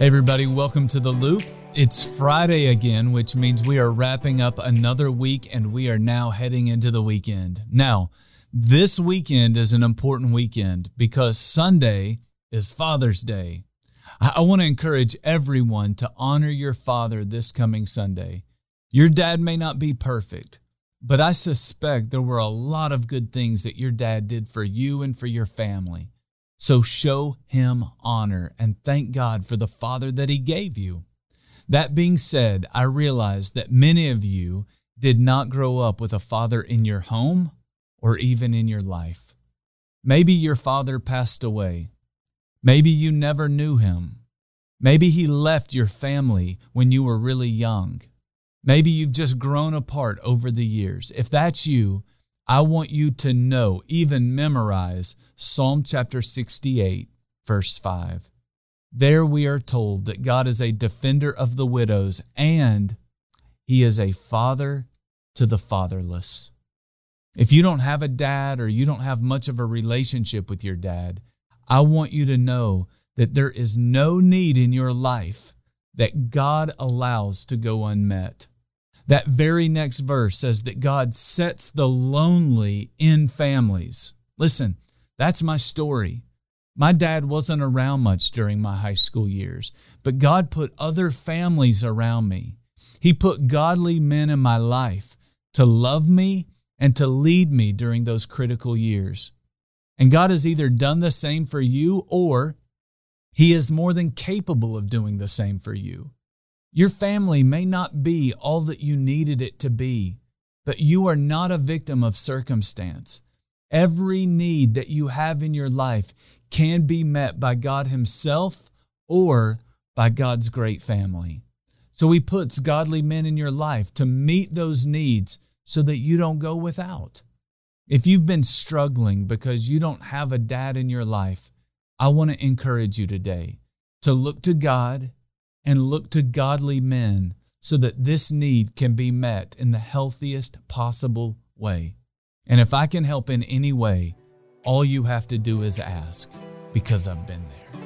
Everybody, welcome to The Loop. It's Friday again, which means we are wrapping up another week and we are now heading into the weekend. Now, this weekend is an important weekend because Sunday is Father's Day. I, want to encourage everyone to honor your father this coming Sunday. Your dad may not be perfect, but I suspect there were a lot of good things that your dad did for you and for your family. So show him honor and thank God for the father that he gave you. That being said, I realize that many of you did not grow up with a father in your home or even in your life. Maybe your father passed away. Maybe you never knew him. Maybe he left your family when you were really young. Maybe you've just grown apart over the years. If that's you, I want you to know, even memorize Psalm chapter 68, verse 5. There we are told that God is a defender of the widows and he is a father to the fatherless. If you don't have a dad or you don't have much of a relationship with your dad, I want you to know that there is no need in your life that God allows to go unmet. That very next verse says that God sets the lonely in families. Listen, that's my story. My dad wasn't around much during my high school years, but God put other families around me. He put godly men in my life to love me and to lead me during those critical years. And God has either done the same for you or He is more than capable of doing the same for you. Your family may not be all that you needed it to be, but you are not a victim of circumstance. Every need that you have in your life can be met by God Himself or by God's great family. So He puts godly men in your life to meet those needs so that you don't go without. If you've been struggling because you don't have a dad in your life, I want to encourage you today to look to God and look to godly men so that this need can be met in the healthiest possible way. And if I can help in any way, all you have to do is ask because I've been there.